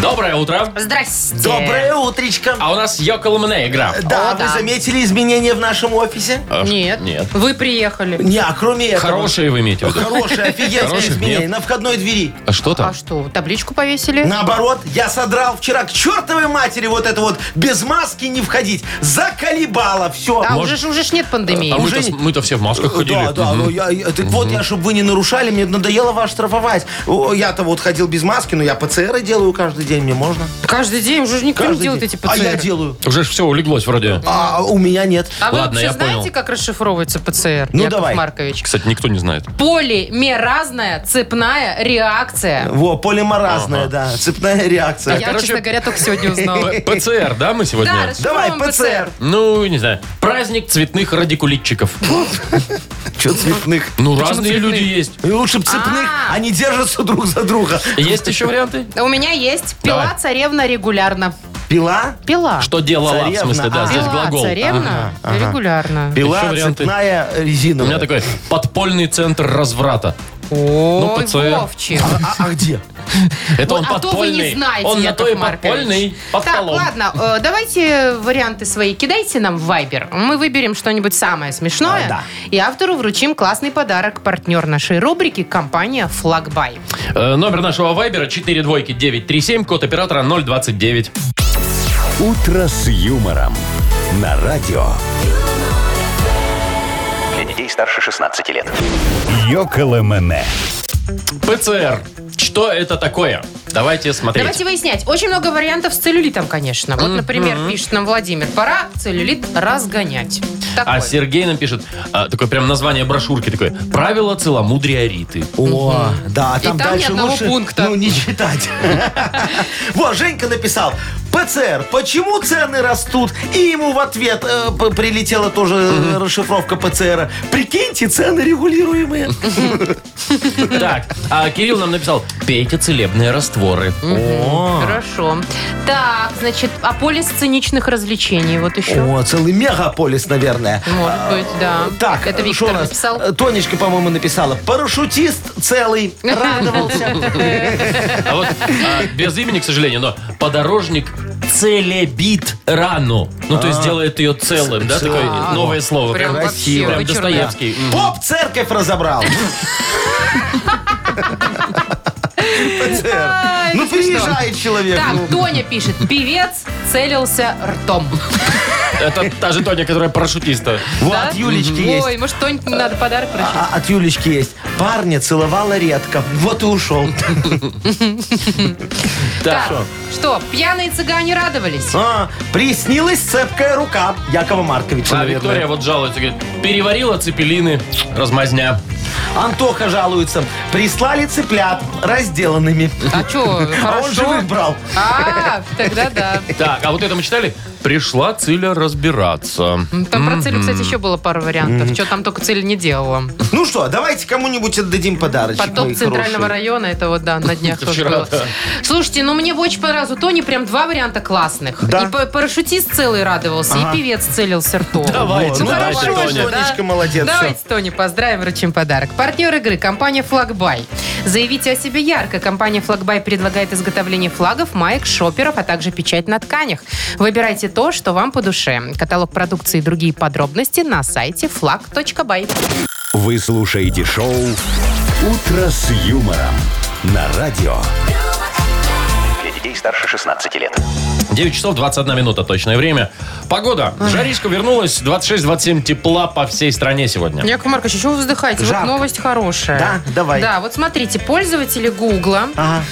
Доброе утро. Здрасте. Доброе утречко. А у нас Йокол Мне игра. Да, О, вы да. заметили изменения в нашем офисе? А, Нет. Нет. Вы приехали. Не, а кроме этого... Хорошие вы имеете в виду? Хорошие, офигенские Хороших изменения. нет. На входной двери. А что А там? что, табличку повесили? Наоборот, я содрал вчера к чертовой матери вот это вот без маски не входить. Заколебало все. А уже, ж- уже ж нет пандемии. А мы-то, уже не- мы-то все в масках ходили. Да, да, Мгм. ну я, я- так вот я, чтобы вы не нарушали, мне надоело вас штрафовать. О, Я-то вот ходил без маски, но я ПЦР делаю каждый день, мне можно. Каждый день уже никто не Каждый делает день. эти ПЦР. А я делаю. Уже все улеглось вроде. А у меня нет. А вы Ладно, вообще я знаете, понял. как расшифровывается ПЦР, Ну, Яков давай. Маркович? Кстати, никто не знает. Полимеразная цепная реакция. Во, полиморазная, да, цепная реакция. Я, короче, честно говоря, только сегодня узнала. П- ПЦР, да, мы Да, сегодня? Давай, расшифровываем ПЦР. Ну, не знаю. Праздник цветных радикулитчиков. Че цветных? Ну, разные люди есть. И лучше б цепных, А. они держатся друг за друга. Есть еще варианты? У меня есть пила Давай. царевна регулярно. Пила? Пила. Что делала, в Царевна. смысле, да, А. здесь Пила глагол. царевна регулярно. Пила, Еще варианты? цепная, У резиновая. меня такой подпольный центр разврата. Ой, ПЦР. Вовчик. А, а где? Это он Вот, а то вы подпольный. не знаете, Он на Яков то и Маркович. подпольный, под Так, столом. ладно, э, давайте варианты свои кидайте нам в Viber. Мы выберем что-нибудь самое смешное. А, да. И автору вручим классный подарок. Партнер нашей рубрики – компания «Флагбай». Э, Номер нашего вайбера 4 двойки 937, код оператора 029. «Утро с юмором» на радио. Старше 16 лет. Йоколэмэне. ПЦР. Что это такое? Давайте смотреть. Давайте выяснять. Очень много вариантов с целлюлитом, конечно. Вот, например, пишет нам Владимир. Пора целлюлит разгонять. Такой. А Сергей нам пишет, а, такое прям название брошюрки такое. Правила целомудрия Риты. О, да, И там там ни дальше одного лучше, пункта. ну, не читать. Вот, Женька написал, ПЦР, почему цены растут? И ему в ответ э, прилетела тоже э, расшифровка ПЦР. Прикиньте, цены регулируемые. Так, а Кирилл нам написал, пейте целебные растворы. Хорошо. Так, значит, а полис сценичных развлечений вот еще. О, целый мегаполис, наверное. Может быть, да. Так, это что Виктор нас? написал. Э, Тонечка, по-моему, написала. Парашютист целый, радовался. А вот а, без имени, к сожалению, но подорожник целебит рану. Ну, то есть делает ее целым, да? Такое А, новое слово. Прям вообще красиво. Прям вычурно. Достоевский. М. Поп церковь разобрал. ПЦР. Ай, Ну, приезжает человек. Так, ну. Тоня пишет. Певец целился ртом. Это та же Тоня, которая парашютиста. Вот, Да? от Юлечки есть. Ой, может, Тонь надо подарок вручить? А от Юлечки есть. Парня целовала редко. Вот и ушел. Так, что, пьяные цыгане радовались? А, приснилась цепкая рука Якова Марковича, А Виктория вот жалуется, говорит, переварила цепелины, размазня. Антоха жалуется. Прислали цыплят разделанными. А что, А он живых брал. А, тогда да. Так, а вот это мы читали? Пришла Циля разбираться. Там про цель, кстати, еще было пару вариантов. Что там только цель не делала. Ну что, давайте кому-нибудь отдадим подарочек. Потоп мои центрального хорошие. района, это вот, да, на днях тоже вчера, было. да. Слушайте, ну мне очень понравилось. У Тони прям два варианта классных. Да. И па- парашютист целый радовался, и певец целился ртом. Давайте, ну, давайте, хорошо, Тоня. Тонечка, молодец. Давайте. Тони, поздравим, вручим подарок. Партнер игры – компания «Флагбай». Заявите о себе ярко. Компания «Флагбай» предлагает изготовление флагов, маек, шоперов, а также печать на тканях. Выбирайте то, что вам по душе. Каталог продукции и другие подробности на сайте flag.by. Вы слушаете шоу «Утро с юмором» на радио. Детей старше 16 лет. 9 часов 21 минута точное время. Погода. Жаришка вернулась. 26-27 тепла по всей стране сегодня. Яков Маркович, еще вы вздыхаете? Жарко. Вот новость хорошая. Да, давай. Да, вот смотрите, пользователи Гугла, Ага.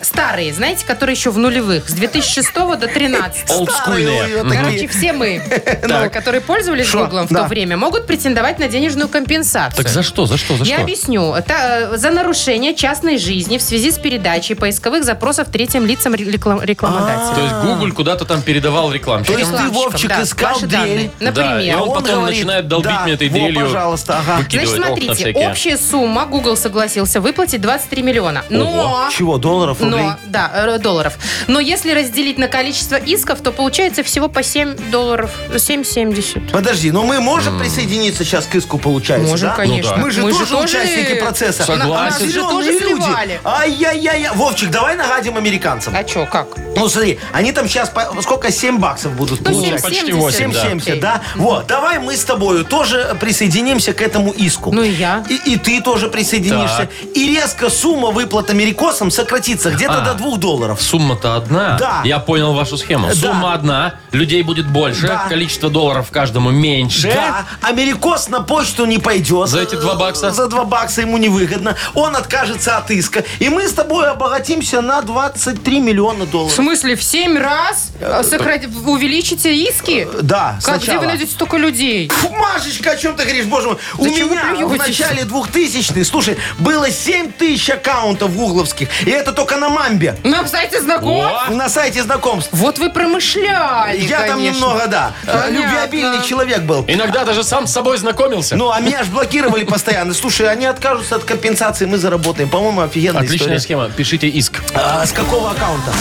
э, старые, знаете, которые еще в нулевых, с 2006 до 13. Олдскульные. Короче, все мы, э, которые пользовались Шо? Гуглом в Да. то время, могут претендовать на денежную компенсацию. Так за что, за что, за Я что? объясню. Это э, за нарушение частной жизни в связи с передачей поисковых запросов третьим лицам реклам- рекламодателя. То есть Google куда-то там передавал рекламщикам. То есть ты, Рекламщикам, Вовчик, да, искал ваши дрель. данные. Например. Да, и он потом начинает долбить да, мне этой во, дрелью. пожалуйста, ага. Значит, окна смотрите, всякие. общая сумма Google согласился выплатить 23 миллиона. Но... Чего, долларов, рублей? Но, да, э, долларов. Но если разделить на количество исков, то получается всего по 7 долларов. 7,70. Подожди, но мы можем присоединиться сейчас к иску, получается, Можем, да? конечно. Ну да. Мы же Мы же тоже участники процесса. Согласен. Нас же Зелёные тоже люди. сливали. Ай-яй-яй. Вовчик, давай нагадим американцам. А что, как? Ну, смотри, они там сейчас, сколько, 7 баксов будут Ну, получать? 7,70. почти восемь, да. 7,70, да? Вот, давай мы с тобою тоже присоединимся к этому иску. Ну и я. И, и ты тоже присоединишься. И резко сумма выплат америкосам сократится где-то А. до 2 долларов. Сумма-то одна. Да. Я понял вашу схему. Да. Сумма одна, людей будет больше, Да. количество долларов каждому меньше. Да, америкос на почту не пойдет. За эти два бакса? За два бакса ему невыгодно. Он откажется от иска. И мы с тобой обогатимся на 23 миллиона В долларов. смысле, в 7 раз э, сократ- увеличите иски? Да, Как, где вы найдете столько людей? Фу, Машечка, о чем ты говоришь, боже мой? У Зачем меня в начале 2000-х, слушай, было 7 тысяч аккаунтов гугловских. И это только на Мамбе. На сайте знакомств? О! На сайте знакомств. Вот вы промышляли, Я там конечно. немного, да, э, Понятно. любвеобильный человек был. Иногда даже сам с собой знакомился. Ну, а меня ж блокировали постоянно. Слушай, они откажутся от компенсации, мы заработаем. По-моему, офигенная Отличная история. схема. Пишите иск. А, с какого аккаунта? conta.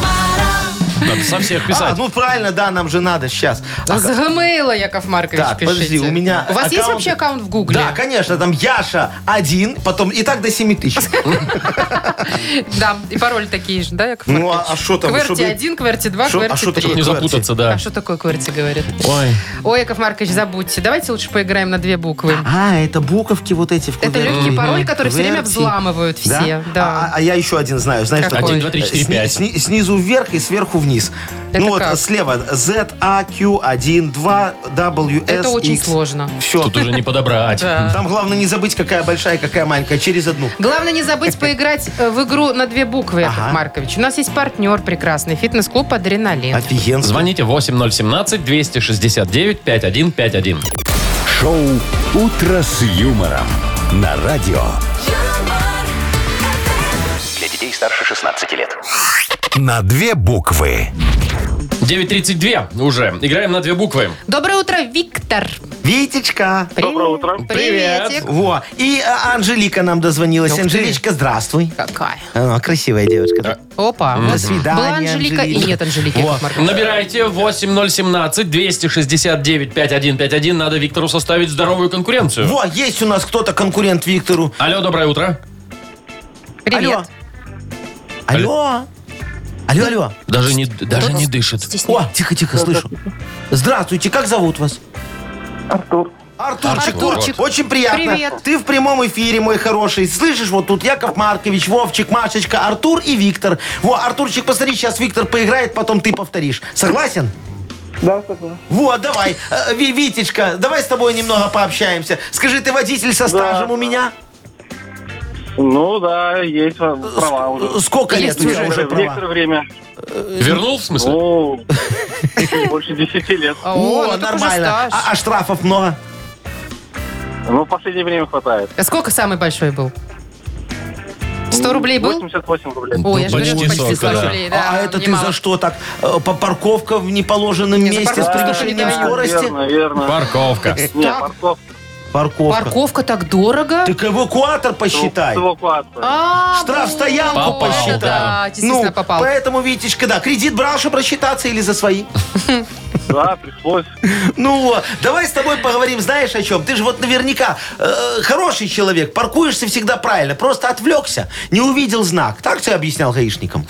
mara Надо со всех А, писать. ну правильно, да, нам же надо сейчас. А С Gmail, Яков Маркович, Так, пишите. подожди, у меня У вас есть аккаунт- вообще аккаунт в Гугле? Да, конечно, там Яша один, потом и так до 7 тысяч. Да, и пароли такие же, да, Яков Ну, Маркович? а- а шо там, Кверти чтобы- 1, кверти 2, Шо- а кверти шо 3. такое Не запутаться, да. А что такое кверти, говорят? Ой. Ой, Яков Маркович, забудьте. Давайте лучше поиграем на две буквы. А, это буковки вот эти в Это легкий пароль, который все время взламывают Да? все. А, Да. а я еще один знаю. Знаешь, Какой? такой? Один, два, три, четыре, Сни- пять. сни- Снизу вверх и сверху вниз. Это ну вот как? слева Z, A, Q, 1, 2, W, S, Это очень X. сложно. Все. Тут уже не подобрать. Да. Там главное не забыть, какая большая и какая маленькая. Через одну. Главное не забыть поиграть э, в игру на две буквы, Яков Ага. Маркович. У нас есть партнер прекрасный, фитнес-клуб «Адреналин». Офигенно. Звоните 8017-269-5151. Шоу «Утро с юмором» на радио. Для детей старше 16 лет. На две буквы. 9.32 уже. Играем на две буквы. Доброе утро, Виктор. Витечка. Доброе утро. Приветик. Во. И а, Анжелика нам дозвонилась. Ух ты. Анжеличка, здравствой. Какая? А, красивая девочка. да? Опа. До вот свидания, Была Анжелика и Анжелика. нет Анжелики, Во. Яков Маркович. Набирайте 8017-269-5151. Надо Виктору составить здоровую конкуренцию. Во, есть у нас кто-то конкурент Виктору. Алло, доброе утро. Привет. Алло. Алло, алло. Даже не, даже не дышит. О, тихо-тихо, слышу. Здравствуйте, как зовут вас? Артур. Артурчик, Артурчик. очень приятно. Привет. Ты в прямом эфире, мой хороший. Слышишь, вот тут Яков Маркович, Вовчик, Машечка, Артур и Виктор. Во, Артурчик, посмотри, сейчас Виктор поиграет, потом ты повторишь. Согласен? Да, согласен. Вот, давай. Э, Ви- Витечка, давай с тобой немного пообщаемся. Скажи, ты водитель со стажем у меня? Ну да, есть права уже. Сколько лет у тебя уже. права? некоторое время. Вернул, в смысле? Ну, больше 10 лет. О, ну так уже нормально. стаж. А, а штрафов много? Ну, в последнее время хватает. А сколько самый большой был? 100 рублей был? 88 рублей. Ой, я же Почти говорю, почти 100 40, да. рублей. Да, а это ты немало. за что так? Э, по- Парковка в неположенном Не, за месте с парковку превышением не дают. скорости? Верно, верно. Парковка. Не, Так. парковка. Парковка. Парковка так дорого? Так эвакуатор посчитай. Эвакуацией. А, Штраф вот. стоянку посчитай. Да, действительно ну, попал. поэтому, Витечка, да, кредит брал, чтобы рассчитаться или за свои? Да, пришлось. Ну вот, давай с тобой поговорим, знаешь о чем? Ты же вот наверняка э, хороший человек, паркуешься всегда правильно, просто отвлекся, не увидел знак. Так ты объяснял гаишникам?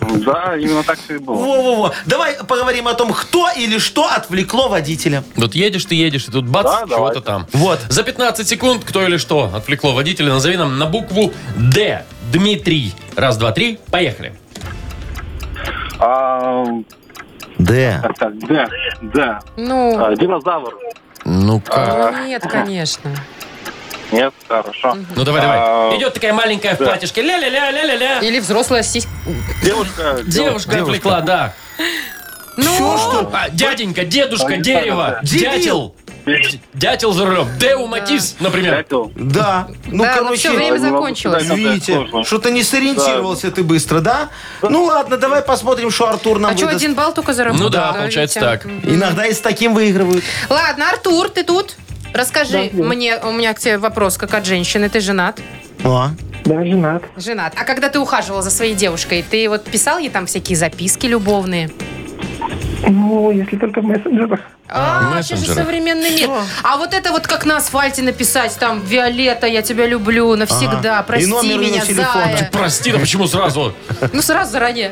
Да, именно так все и было. Во-во-во, давай поговорим о том, кто или что отвлекло водителя. Вот едешь ты, едешь, и тут бац, Да, чего-то давайте. там. Вот. За 15 секунд кто или что отвлекло водителя, назови нам на букву Д. Дмитрий. Раз, два, три, поехали. А, Да. так, так, да, да. Ну, А, динозавр. Ну-ка. ну нет, конечно. Нет, хорошо. Ну давай, давай. А, Идет такая маленькая в платьишке. Ля-ля-ля, ля-ля-ля. Или взрослая сиська. Девушка. Девушка отвлекла, да. Все, что? А, дяденька, дедушка, А, дерево, дятел. Дятел за рулем. Деу Матис, например. Дятел. Да. Ну, Да, ну короче, всё, время закончилось. Видите, что-то не сориентировался ты быстро, да? Ну ладно, давай посмотрим, что Артур нам А что, выдаст. один балл только заработал? Ну да, получается так. Иногда и с таким выигрывают. Ладно, Артур, ты тут? Расскажи мне, у меня к тебе вопрос, как от женщины. Ты женат? О. Да, женат. Женат. А когда ты ухаживал за своей девушкой, ты вот писал ей там всякие записки любовные? Ну, если только в мессенджерах. А, сейчас же современный мир. А вот это вот как на асфальте написать, там, Виолетта, я тебя люблю навсегда, Ага. прости И номер меня, телефона. зая. Прости, да почему сразу? Ну, сразу заранее.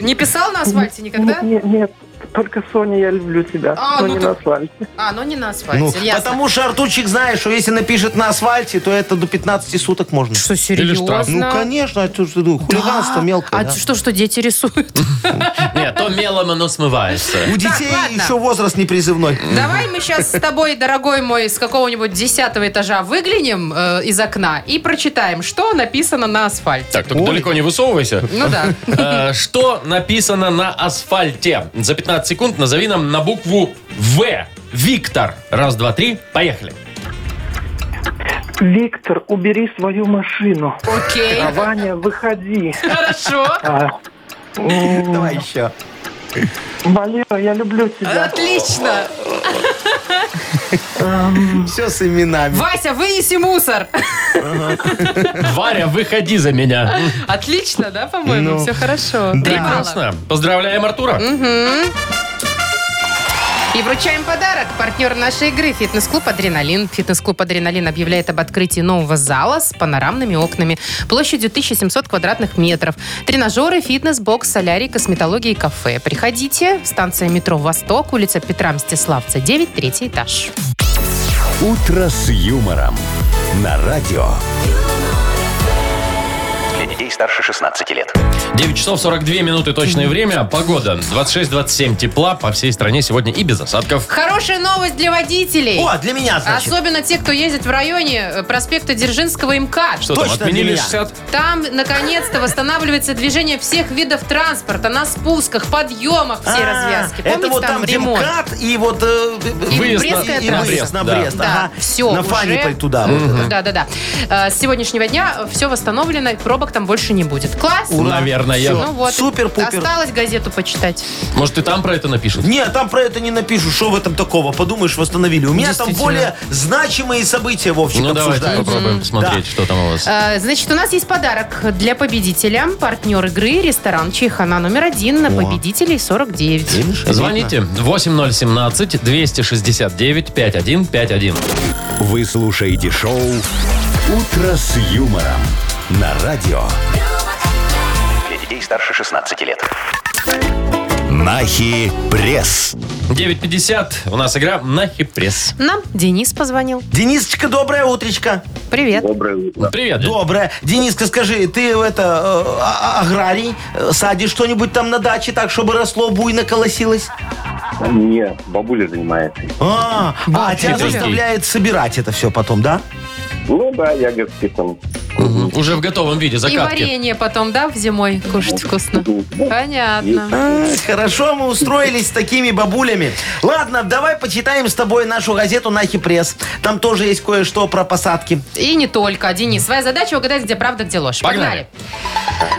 Не писал на асфальте никогда? Нет, нет, только Соня, я люблю тебя, А, но ну не ты- на асфальте. А, ну не на асфальте, Ну, ясно. потому что Артурчик знает, что если напишет на асфальте, то это до 15 суток можно. Что, Или штраф. серьезно? Ну, конечно, это же, ну, хулиганство мелкое. А да. что, что дети рисуют? Нет, то мелом оно смывается. У детей ладно. еще возраст не призывной. Давай мы сейчас с тобой, дорогой мой, с какого-нибудь десятого этажа выглянем э, из окна и прочитаем, что написано на асфальте. Так, только далеко не высовывайся. Ну да. Э, Что написано на асфальте? За 15 секунд назови нам на букву В. Виктор. Раз, два, три. Поехали. Виктор, убери свою машину. Окей. А Ваня, выходи. Хорошо. А, Давай еще. Валера, я люблю тебя. Отлично. Все с именами. Вася, вынеси мусор. Варя, выходи за меня. Отлично, да, по-моему? Ну, Все хорошо. Прекрасно. Поздравляем Артура. И вручаем подарок. Партнер нашей игры – фитнес-клуб «Адреналин». Фитнес-клуб «Адреналин» объявляет об открытии нового зала с панорамными окнами площадью 1700 квадратных метров. Тренажеры, фитнес, бокс, солярий, косметология и кафе. Приходите. Станция метро «Восток», улица Петра Мстиславца, 9, третий этаж. «Утро с юмором» на радио. Старше старше 16 лет. 9 часов 42 минуты точное время. Погода 26-27 тепла по всей стране сегодня и без осадков. Хорошая новость для водителей. О, для меня, значит. Особенно те, кто ездит в районе э, проспекта Дзержинского МКАД. Что там, Точно отменили для меня. 60? Там, наконец-то, восстанавливается движение всех видов транспорта на спусках, подъемах, все А, развязки. Помните, Это вот там, где ремонт? МКАД и вот... э, И Выезд на- Брестская и трасса. выезд на Да. Брест. Да, ага. всё, На уже. Фаниполь туда. вот. Да, да, да. Э, С сегодняшнего дня все восстановлено, пробок там больше не будет. Класс? Наверное. Ну вот. Супер-пупер. Осталось газету почитать. Может, и там про это напишут? Нет, там про это не напишу. Что в этом такого? Подумаешь, восстановили. У меня там Действительно. более значимые события, Вовчик, Ну, давайте обсуждаются. попробуем посмотреть, что там у вас. Э, Значит, у нас есть подарок для победителя. Партнер игры ресторан Чайхана номер один на победителей 49. Звоните 8017-269-5151. Вы слушаете шоу «Утро с юмором» на радио. Для детей старше 16 лет. Нахи пресс. 9.50. У нас игра на хипресс. Нам Денис позвонил. Денисочка, доброе утречко. Привет. Доброе утро. Привет. Доброе. Дениска, скажи, ты в это э, а- аграрий э, садишь что-нибудь там на даче так, чтобы росло, буйно колосилось? Не, бабуля занимается. А, а тебя хитренький. заставляет собирать это все потом, да? Ну да, ягодки там. Уже в готовом виде, И закатки. варенье потом, да, в зимой кушать вкусно? Понятно. А, Хорошо, мы устроились с такими бабулями. Ладно, давай почитаем с тобой нашу газету «Нахи пресс». Там тоже есть кое-что про посадки. И не только. Денис, своя задача угадать, где правда, где ложь. Погнали.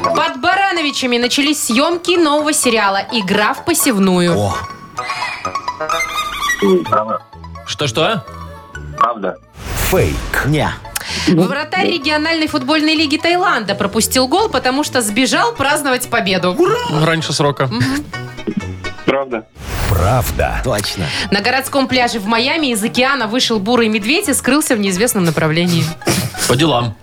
Под Барановичами начались съемки нового сериала «Игра в посевную». О, Правда. Что-что? Правда. Фейк. не. Вратарь региональной футбольной лиги Таиланда пропустил гол, потому что сбежал праздновать победу. Раньше срока. Правда. Правда. Точно. На городском пляже в Майами из океана вышел бурый медведь и скрылся в неизвестном направлении. По делам.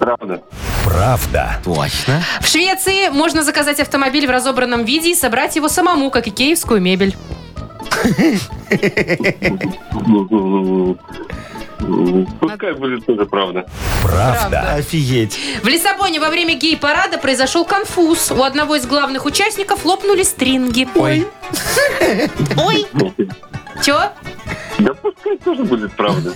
Правда. Правда. Точно. В Швеции можно заказать автомобиль в разобранном виде и собрать его самому, как икеевскую мебель. Пускай будет тоже правда. Правда. Офигеть. В Лиссабоне во время гей-парада произошел конфуз. У одного из главных участников лопнули стринги. Ой. Ой. Чё? Да пускай тоже будет правда.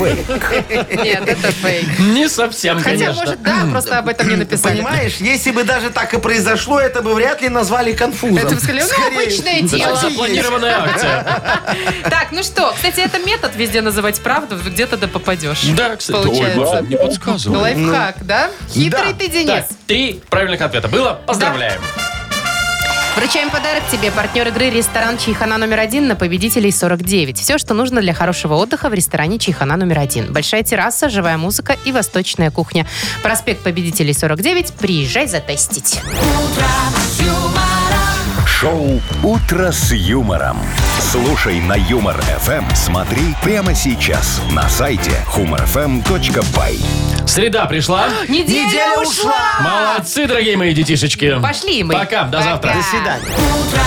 Нет, это фейк. Не совсем, Хотя, конечно. может, да, просто об этом не написали. Понимаешь, если бы даже так и произошло, это бы вряд ли назвали конфузом. Это бы сказали, ну, Скорее. обычное Это дело. запланированная акция. Так, ну что, кстати, это метод везде называть правду, где-то да попадешь. Да, кстати. Получается. Не подсказывай. Лайфхак, да? Хитрый ты, Денис. Три правильных ответа было. Поздравляем. Вручаем подарок тебе. Партнер игры ресторан Чайхана номер один на победителей 49. Все, что нужно для хорошего отдыха в ресторане Чайхана номер один. Большая терраса, живая музыка и восточная кухня. Проспект победителей 49. Приезжай затестить. Шоу «Утро с юмором». Слушай на Юмор ФМ. Смотри прямо сейчас на сайте humorfm.by. Среда пришла. Неделя, Неделя ушла! Молодцы, дорогие мои детишечки. Пошли мы. Пока, до завтра. До свидания. Утро